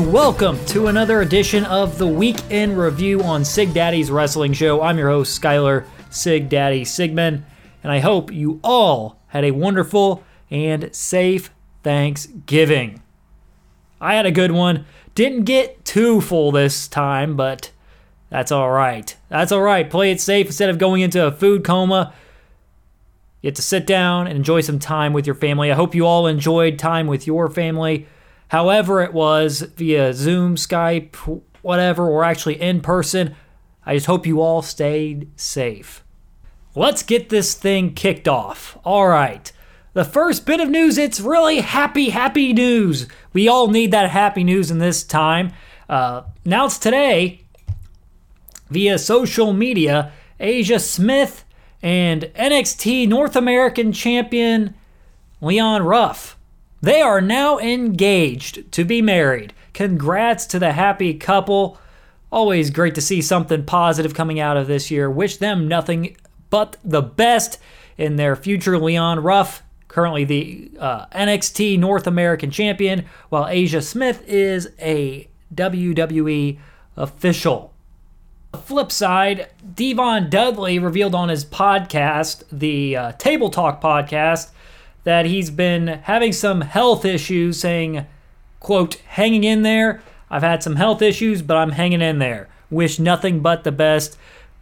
welcome to another edition of the Week in Review on Sig Daddy's Wrestling Show. I'm your host, Skylar Sig Daddy Sigmund, and I hope you all had a wonderful and safe Thanksgiving. I had a good one. Didn't get too full this time, but that's all right. That's all right. Play it safe instead of going into a food coma. You get to sit down and enjoy some time with your family. I hope you all enjoyed time with your family, however it was via Zoom, Skype, whatever, or actually in person. I just hope you all stayed safe. Let's get this thing kicked off. All right. The first bit of news, it's really happy, happy news. We all need that happy news in this time. Uh, announced today via social media, Asia Smith and NXT North American Champion Leon Ruff. They are now engaged to be married. Congrats to the happy couple. Always great to see something positive coming out of this year. Wish them nothing but the best in their future. Leon Ruff, currently the uh, NXT North American Champion, while Asia Smith is a WWE official The flip side, Devon Dudley revealed on his podcast, the uh, Table Talk podcast, that he's been having some health issues, saying, quote, hanging in there. I've had some health issues, but I'm hanging in there. Wish nothing but the best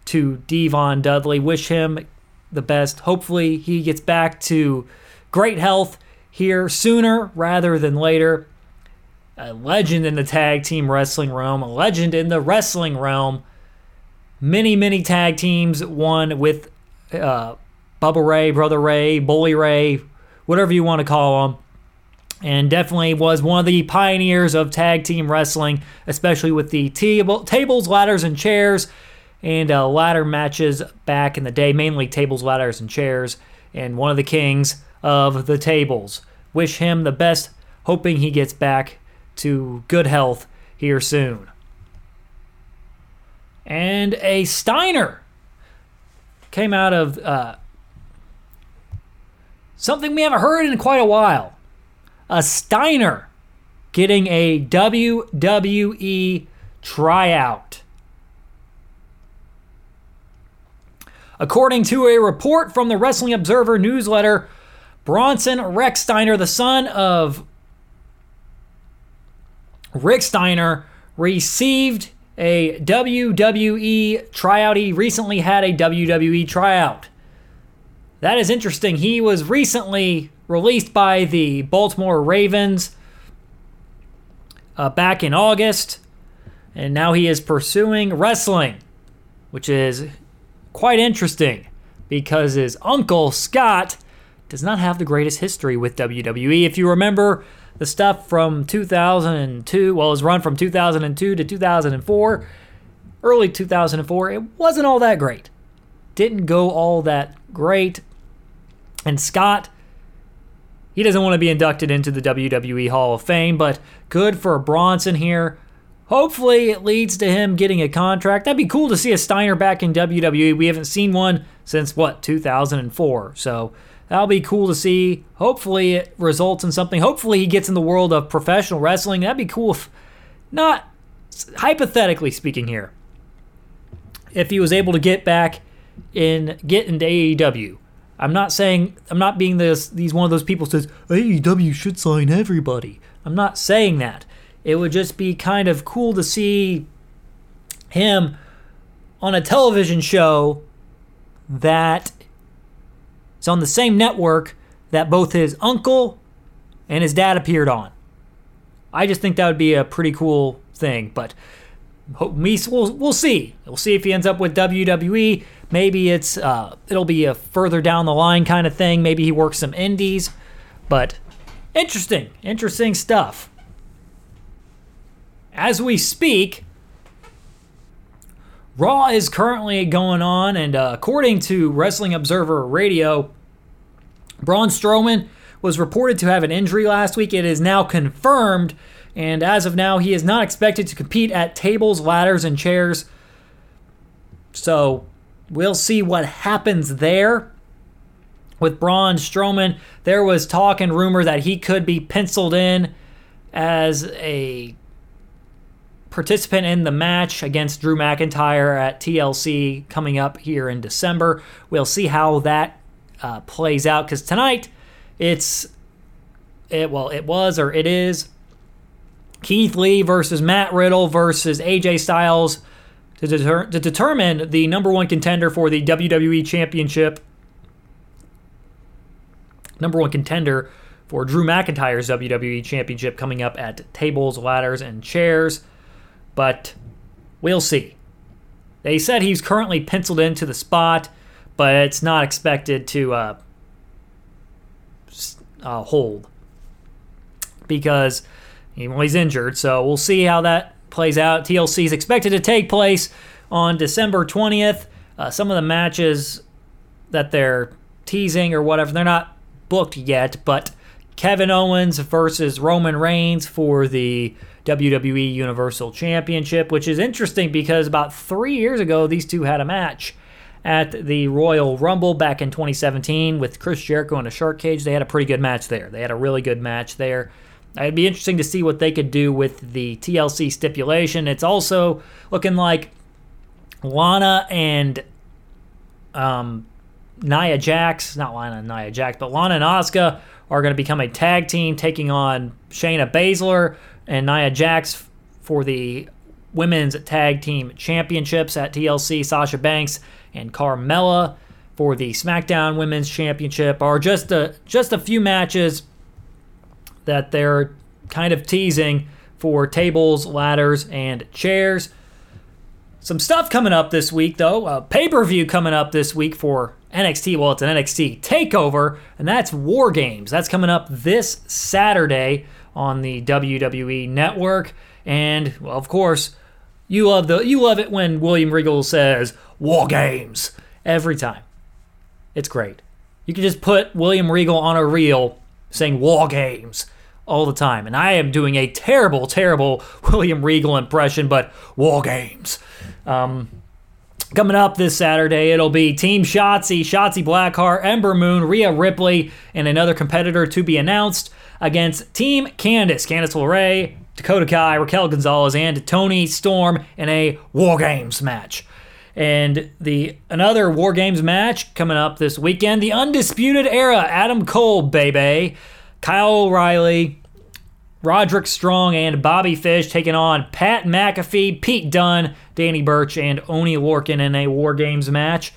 to Devon Dudley. Wish him the best. Hopefully, he gets back to great health here sooner rather than later. A legend in the tag team wrestling realm, a legend in the wrestling realm many, many tag teams won with uh, Bubba Ray, Brother Ray, Bully Ray, whatever you want to call them. And definitely was one of the pioneers of tag team wrestling, especially with the table, tables, ladders, and chairs, and uh, ladder matches back in the day, mainly tables, ladders, and chairs. And one of the kings of the tables. Wish him the best, hoping he gets back to good health here soon and a Steiner came out of uh, something we haven't heard in quite a while. A Steiner getting a WWE tryout. According to a report from the Wrestling Observer newsletter, Bronson Rechsteiner, the son of Rick Steiner, received a WWE tryout. He recently had a WWE tryout. That is interesting. He was recently released by the Baltimore Ravens uh, back in August, and now he is pursuing wrestling, which is quite interesting because his uncle Scott does not have the greatest history with WWE. If you remember, the stuff from 2002, well, was run from 2002 to 2004, early 2004, it wasn't all that great. Didn't go all that great. And Scott, he doesn't want to be inducted into the WWE Hall of Fame, but good for Bronson here. Hopefully, it leads to him getting a contract. That'd be cool to see a Steiner back in WWE. We haven't seen one since what 2004. So That'll be cool to see. Hopefully, it results in something. Hopefully, he gets in the world of professional wrestling. That'd be cool if, not hypothetically speaking here, if he was able to get back in get into AEW. I'm not saying I'm not being this these one of those people says AEW should sign everybody. I'm not saying that. It would just be kind of cool to see him on a television show that is on the same network that both his uncle and his dad appeared on. I just think that would be a pretty cool thing, but we'll, we'll see. We'll see if he ends up with WWE. Maybe it's uh, it'll be a further down the line kind of thing. Maybe he works some indies, but interesting, interesting stuff. As we speak, Raw is currently going on, and uh, according to Wrestling Observer Radio, Braun Strowman was reported to have an injury last week. It is now confirmed, and as of now, he is not expected to compete at tables, ladders, and chairs. So we'll see what happens there. With Braun Strowman, there was talk and rumor that he could be penciled in as a participant in the match against Drew McIntyre at TLC coming up here in December. We'll see how that uh, plays out because tonight it's it well it was or it is Keith Lee versus Matt Riddle versus AJ Styles to, deter- to determine the number one contender for the WWE Championship. Number one contender for Drew McIntyre's WWE Championship coming up at tables, ladders, and chairs. But we'll see. They said he's currently penciled into the spot, but it's not expected to uh, uh, hold because well, he's injured. So we'll see how that plays out. TLC is expected to take place on December 20th. Uh, some of the matches that they're teasing or whatever, they're not booked yet, but Kevin Owens versus Roman Reigns for the WWE Universal Championship, which is interesting because about three years ago, these two had a match at the Royal Rumble back in 2017 with Chris Jericho in a shark cage. They had a pretty good match there. They had a really good match there. It'd be interesting to see what they could do with the TLC stipulation. It's also looking like Lana and um, Nia Jax, not Lana and Nia Jax, but Lana and Asuka are going to become a tag team taking on Shayna Baszler and Nia Jax for the women's tag team championships at TLC. Sasha Banks and Carmella for the SmackDown Women's Championship are just a just a few matches that they're kind of teasing for tables, ladders, and chairs. Some stuff coming up this week, though. A pay per view coming up this week for NXT. Well, it's an NXT takeover, and that's War Games. That's coming up this Saturday on the WWE Network. And, well, of course, you love the you love it when William Regal says War Games every time. It's great. You can just put William Regal on a reel saying War Games all the time. And I am doing a terrible, terrible William Regal impression, but War Games. Um, coming up this Saturday, it'll be Team Shotzi, Shotzi Blackheart, Ember Moon, Rhea Ripley, and another competitor to be announced against Team Candice, Candice LeRae, Dakota Kai, Raquel Gonzalez, and Toni Storm in a War Games match. And the another War Games match coming up this weekend, the Undisputed Era, Adam Cole, baby. Kyle O'Reilly, Roderick Strong, and Bobby Fish taking on Pat McAfee, Pete Dunne, Danny Burch, and Oni Lorcan in a War Games match.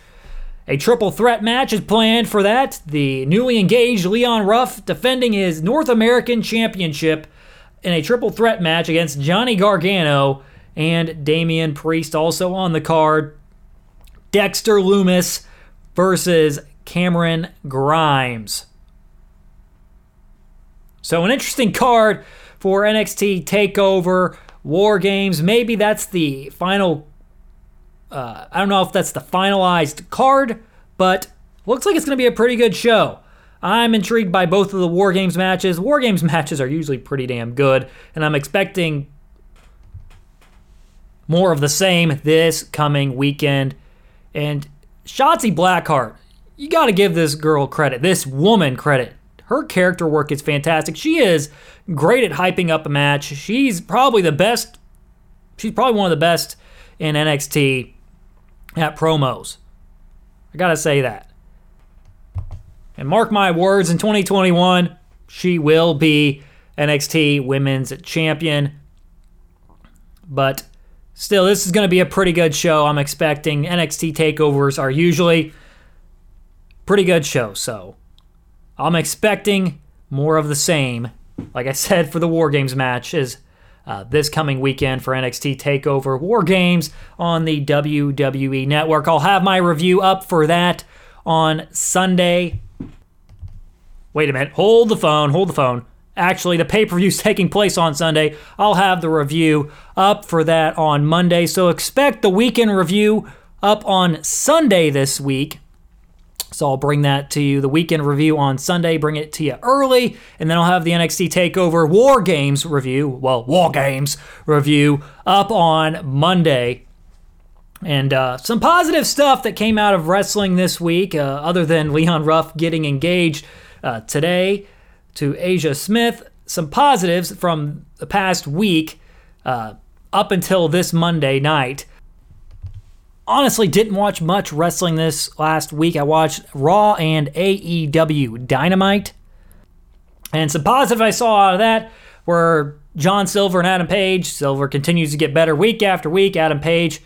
A triple threat match is planned for that. The newly engaged Leon Ruff defending his North American Championship in a triple threat match against Johnny Gargano and Damian Priest also on the card. Dexter Lumis versus Cameron Grimes. So, an interesting card for NXT TakeOver War Games. Maybe that's the final. Uh, I don't know if that's the finalized card, but looks like it's going to be a pretty good show. I'm intrigued by both of the War Games matches. War Games matches are usually pretty damn good, and I'm expecting more of the same this coming weekend. And Shotzi Blackheart, you got to give this girl credit, this woman credit. Her character work is fantastic. She is great at hyping up a match. She's probably the best. She's probably one of the best in NXT at promos. I got to say that. And mark my words, in 2021, she will be NXT Women's Champion. But still, this is going to be a pretty good show. I'm expecting NXT takeovers are usually pretty good show. So I'm expecting more of the same. Like I said for the War Games match is uh, this coming weekend for NXT Takeover War Games on the WWE Network. I'll have my review up for that on Sunday. Wait a minute. Hold the phone. Hold the phone. Actually, the pay per view is taking place on Sunday. I'll have the review up for that on Monday. So expect the weekend review up on Sunday this week. So I'll bring that to you, the weekend review on Sunday, bring it to you early, and then I'll have the NXT TakeOver War Games review, well, War Games review up on Monday. And uh, some positive stuff that came out of wrestling this week, uh, other than Leon Ruff getting engaged uh, today to Asia Smith. Some positives from the past week. Uh, up until this Monday night. Honestly, didn't watch much wrestling this last week. I watched Raw and AEW Dynamite. And some positive I saw out of that were John Silver and Adam Page. Silver continues to get better week after week. Adam Page,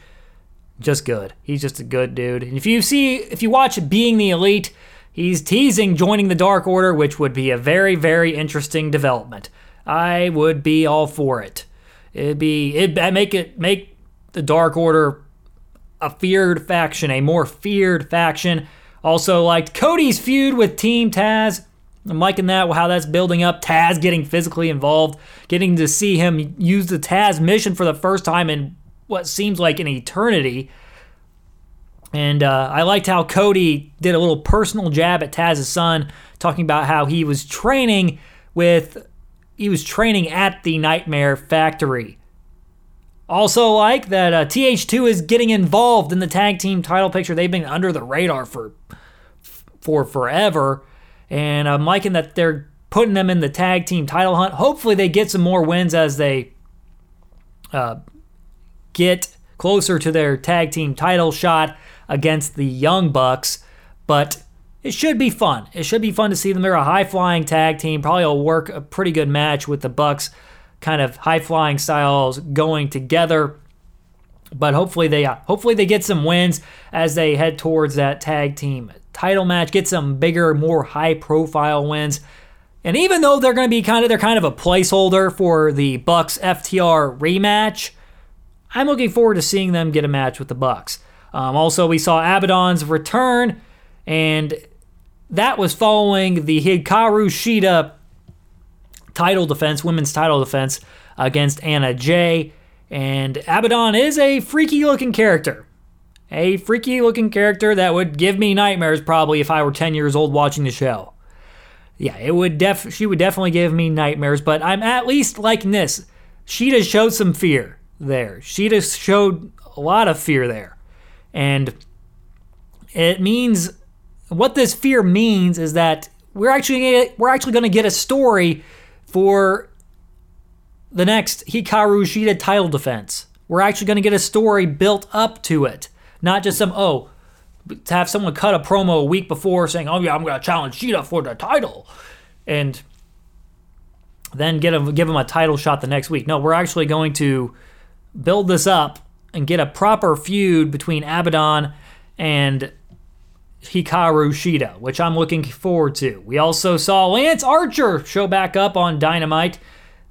just good. He's just a good dude. And if you see, if you watch Being the Elite, he's teasing joining the Dark Order, which would be a very, very interesting development. I would be all for it. It'd be it make it make the Dark Order a feared faction, a more feared faction. Also liked Cody's feud with Team Taz. I'm liking that, how that's building up. Taz getting physically involved, getting to see him use the Tazmission for the first time in what seems like an eternity. And uh, I liked how Cody did a little personal jab at Taz's son, talking about how he was training with, he was training at the Nightmare Factory. Also, like that uh, TH2 is getting involved in the tag team title picture. They've been under the radar for for forever. And I'm liking that they're putting them in the tag team title hunt. Hopefully, they get some more wins as they uh, get closer to their tag team title shot against the Young Bucks. But it should be fun. It should be fun to see them. They're a high flying tag team. Probably will work a pretty good match with the Bucks, kind of high flying styles going together. But hopefully they hopefully they get some wins as they head towards that tag team title match, get some bigger, more high profile wins. And even though they're going to be kind of they're kind of a placeholder for the Bucks FTR rematch, I'm looking forward to seeing them get a match with the Bucks. Um, also, we saw Abaddon's return, and that was following the Hikaru Shida title defense, women's title defense against Anna Jay. And Abaddon is a freaky looking character a freaky looking character that would give me nightmares probably if I were 10 years old watching the show. Yeah, it would def she would definitely give me nightmares, but I'm at least liking this. Shida showed some fear there. Shida showed a lot of fear there. And it means what this fear means is that we're actually we're actually going to get a story for the next Hikaru Shida title defense. We're actually going to get a story built up to it. Not just some, oh, to have someone cut a promo a week before saying, oh, yeah, I'm going to challenge Shida for the title. And then get him, give him a title shot the next week. No, we're actually going to build this up and get a proper feud between Abaddon and Hikaru Shida, which I'm looking forward to. We also saw Lance Archer show back up on Dynamite.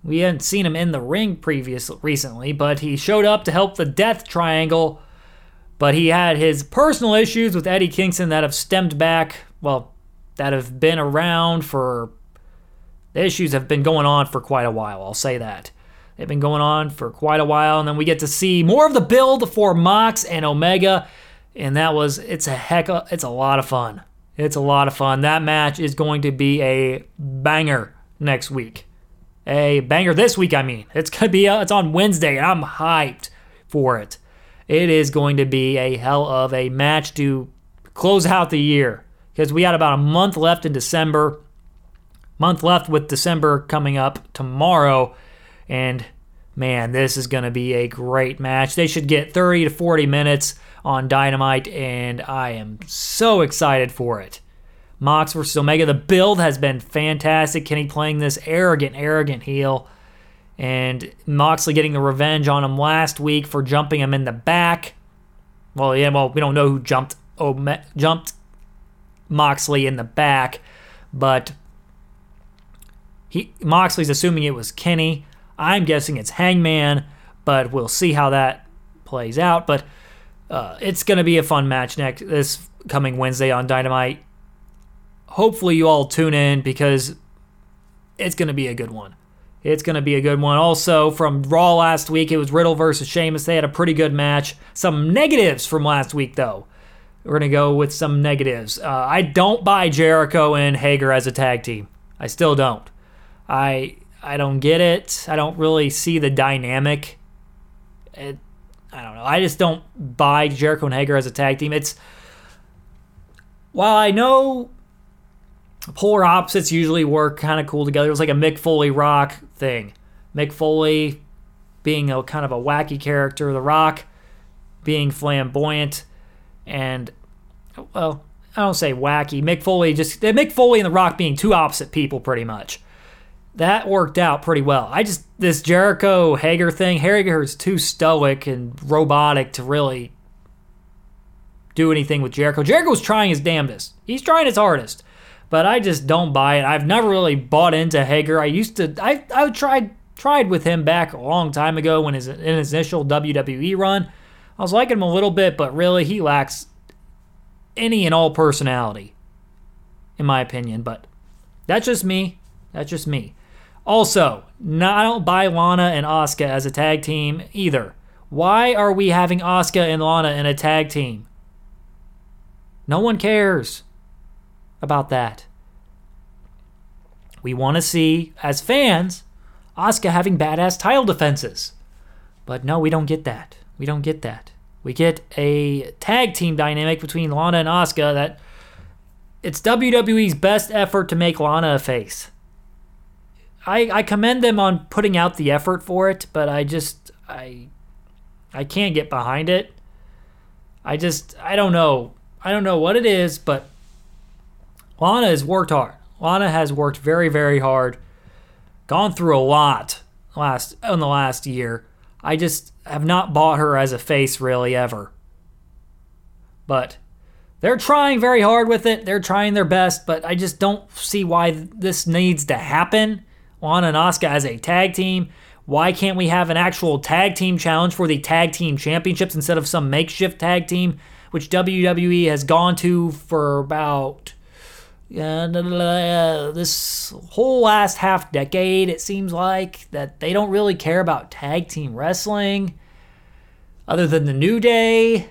We hadn't seen him in the ring previous recently, but he showed up to help the Death Triangle but he had his personal issues with Eddie Kingston that have stemmed back, well, that have been around for. The issues have been going on for quite a while, I'll say that. They've been going on for quite a while, and then we get to see more of the build for Mox and Omega, and that was, it's a heck of, it's a lot of fun. It's a lot of fun. That match is going to be a banger next week. A banger this week, I mean. It's gonna be, uh, it's on Wednesday, and I'm hyped for it it is going to be a hell of a match to close out the year because we had about a month left in December. Month left with December coming up tomorrow. And man, this is going to be a great match. They should get 30 to 40 minutes on Dynamite, and I am so excited for it. Mox versus Omega. The build has been fantastic. Kenny playing this arrogant, arrogant heel and Moxley getting the revenge on him last week for jumping him in the back. Well, yeah, well, we don't know who jumped Ome- jumped Moxley in the back, but he Moxley's assuming it was Kenny. I'm guessing it's Hangman, but we'll see how that plays out. But uh, it's going to be a fun match next this coming Wednesday on Dynamite. Hopefully, you all tune in because it's going to be a good one. It's going to be a good one. Also, from Raw last week, it was Riddle versus Sheamus. They had a pretty good match. Some negatives from last week, though. We're going to go with some negatives. Uh, I don't buy Jericho and Hager as a tag team. I still don't. I I don't get it. I don't really see the dynamic. It, I don't know. I just don't buy Jericho and Hager as a tag team. It's while I know polar opposites usually work kind of cool together. It was like a Mick Foley rock thing. Mick Foley being a kind of a wacky character, The Rock being flamboyant, and well, I don't say wacky. Mick Foley just Mick Foley and The Rock being two opposite people, pretty much. That worked out pretty well. I just this Jericho Hager thing. Hager is too stoic and robotic to really do anything with Jericho. Jericho was trying his damnedest. He's trying his hardest, but I just don't buy it. I've never really bought into Hager. I used to. I I tried tried with him back a long time ago when his in his initial WWE run. I was liking him a little bit, but really he lacks any and all personality, in my opinion. But that's just me. That's just me. Also, I don't buy Lana and Asuka as a tag team either. Why are we having Asuka and Lana in a tag team? No one cares about that. We want to see, as fans, Asuka having badass title defenses. But no, we don't get that. We don't get that. We get a tag team dynamic between Lana and Asuka that it's WWE's best effort to make Lana a face. I, I commend them on putting out the effort for it, but I just I I can't get behind it. I just I don't know. I don't know what it is, but Lana has worked hard. Lana has worked very, very hard. Gone through a lot last in the last year. I just have not bought her as a face really ever. But they're trying very hard with it. They're trying their best, but I just don't see why this needs to happen. Lana and Asuka as a tag team. Why can't we have an actual tag team challenge for the tag team championships instead of some makeshift tag team, which WWE has gone to for about uh, this whole last half decade, it seems like that they don't really care about tag team wrestling other than the New Day.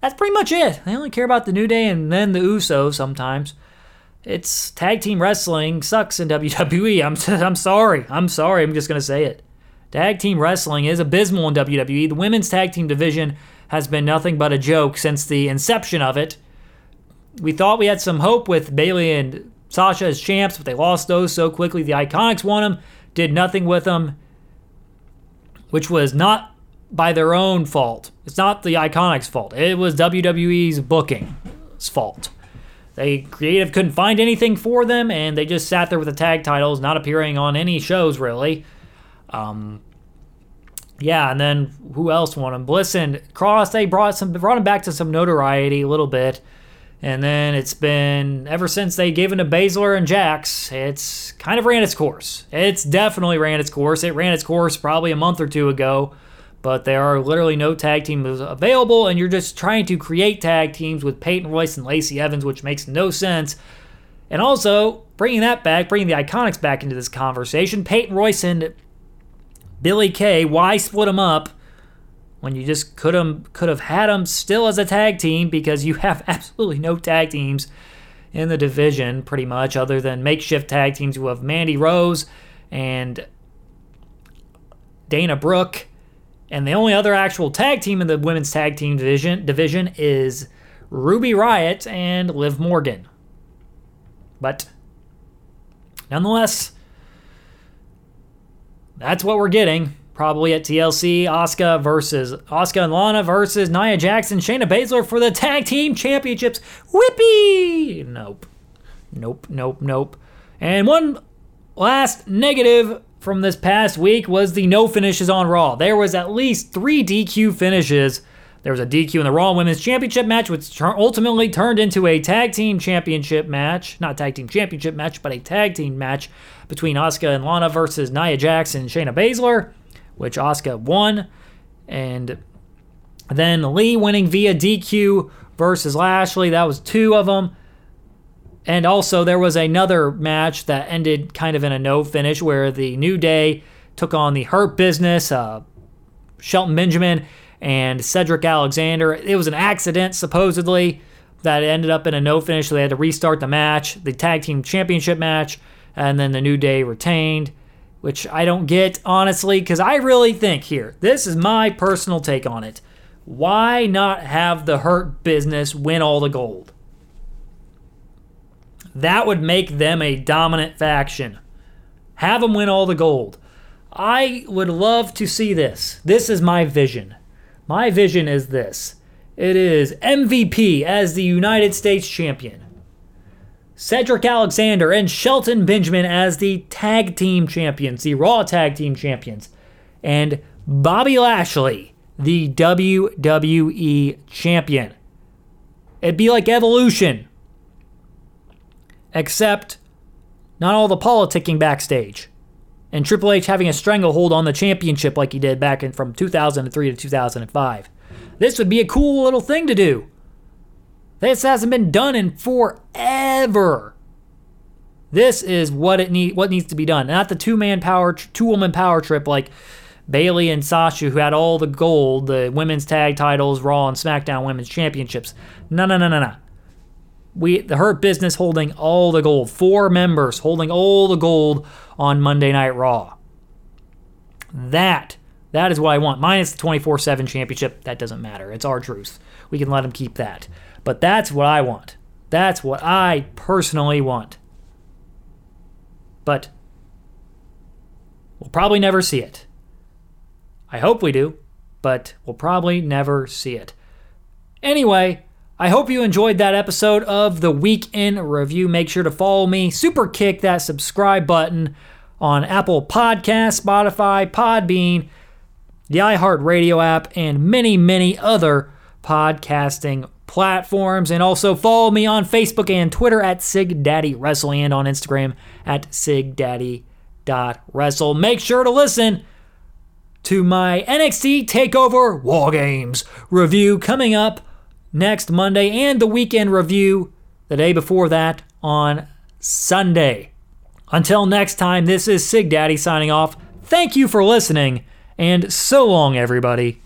That's pretty much it. They only care about the New Day and then the Usos sometimes. It's tag team wrestling sucks in WWE. I'm, I'm sorry. I'm sorry. I'm just to say it. Tag team wrestling is abysmal in WWE. The women's tag team division has been nothing but a joke since the inception of it we thought we had some hope with Bayley and Sasha as champs, but they lost those so quickly. The Iconics won them, did nothing with them, which was not by their own fault. It's not the Iconics' fault. It was WWE's booking's fault. They creative couldn't find anything for them, and they just sat there with the tag titles, not appearing on any shows really. Um, yeah, and then who else won them? Bliss and Cross. They brought some brought them back to some notoriety a little bit. And then it's been ever since they gave it to Baszler and Jax, it's kind of ran its course. It's definitely ran its course. It ran its course probably a month or two ago, but there are literally no tag teams available, and you're just trying to create tag teams with Peyton Royce and Lacey Evans, which makes no sense. And also, bringing that back, bringing the Iconics back into this conversation, Peyton Royce and Billy Kay, why split them up? when you just could have could have had them still as a tag team because you have absolutely no tag teams in the division pretty much other than makeshift tag teams who have Mandy Rose and Dana Brooke and the only other actual tag team in the women's tag team division division is Ruby Riot and Liv Morgan. But nonetheless, that's what we're getting probably at TLC. Asuka versus Asuka and Lana versus Nia Jackson, Shayna Baszler for the tag team championships. Whippy! Nope. Nope, nope, nope. And one last negative from this past week was the no finishes on Raw. There was at least three DQ finishes. There was a DQ in the Raw Women's Championship match, which ultimately turned into a tag team championship match. Not tag team championship match, but a tag team match between Asuka and Lana versus Nia Jackson and Shayna Baszler which Asuka won. And then Lee winning via DQ versus Lashley. That was two of them. And also, there was another match that ended kind of in a no finish where the New Day took on the Hurt Business, uh, Shelton Benjamin, and Cedric Alexander. It was an accident, supposedly, that ended up in a no finish. So they had to restart the match, the tag team championship match, and then the New Day retained which I don't get, honestly, because I really think here, this is my personal take on it. Why not have the Hurt Business win all the gold? That would make them a dominant faction. Have them win all the gold. I would love to see this. This is my vision. My vision is this it is MVP as the United States champion, Cedric Alexander and Shelton Benjamin as the tag team champions, the Raw tag team champions, and Bobby Lashley, the WWE champion. It'd be like Evolution, except not all the politicking backstage and Triple H having a stranglehold on the championship like he did back in from 2003 to 2005. This would be a cool little thing to do. This hasn't been done in forever. This is what it need what needs to be done. Not the two-man power two-woman power trip like Bayley and Sasha who had all the gold, the women's tag titles, Raw and SmackDown women's championships. No, no, no, no, no. We the Hurt Business holding all the gold. Four members holding all the gold on Monday Night Raw. That that is what I want. Minus the 24/7 championship, that doesn't matter. It's R-Truth. We can let them keep that. But that's what I want. That's what I personally want. But we'll probably never see it. I hope we do, but we'll probably never see it. Anyway, I hope you enjoyed that episode of the Week in Review. Make sure to follow me, super kick that subscribe button on Apple Podcasts, Spotify, Podbean, the iHeartRadio app, and many, many other podcasting platforms. And also follow me on Facebook and Twitter at SigDaddyWrestle and on Instagram at SigDaddy.wrestle. Make sure to listen to my NXT TakeOver War Games review coming up next Monday, and the weekend review the day before that on Sunday. Until next time, this is Sig Daddy signing off. Thank you for listening, and so long, everybody.